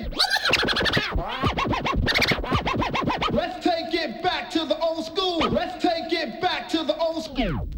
it. Let's take it back to the old school. Let's take it back to the old school.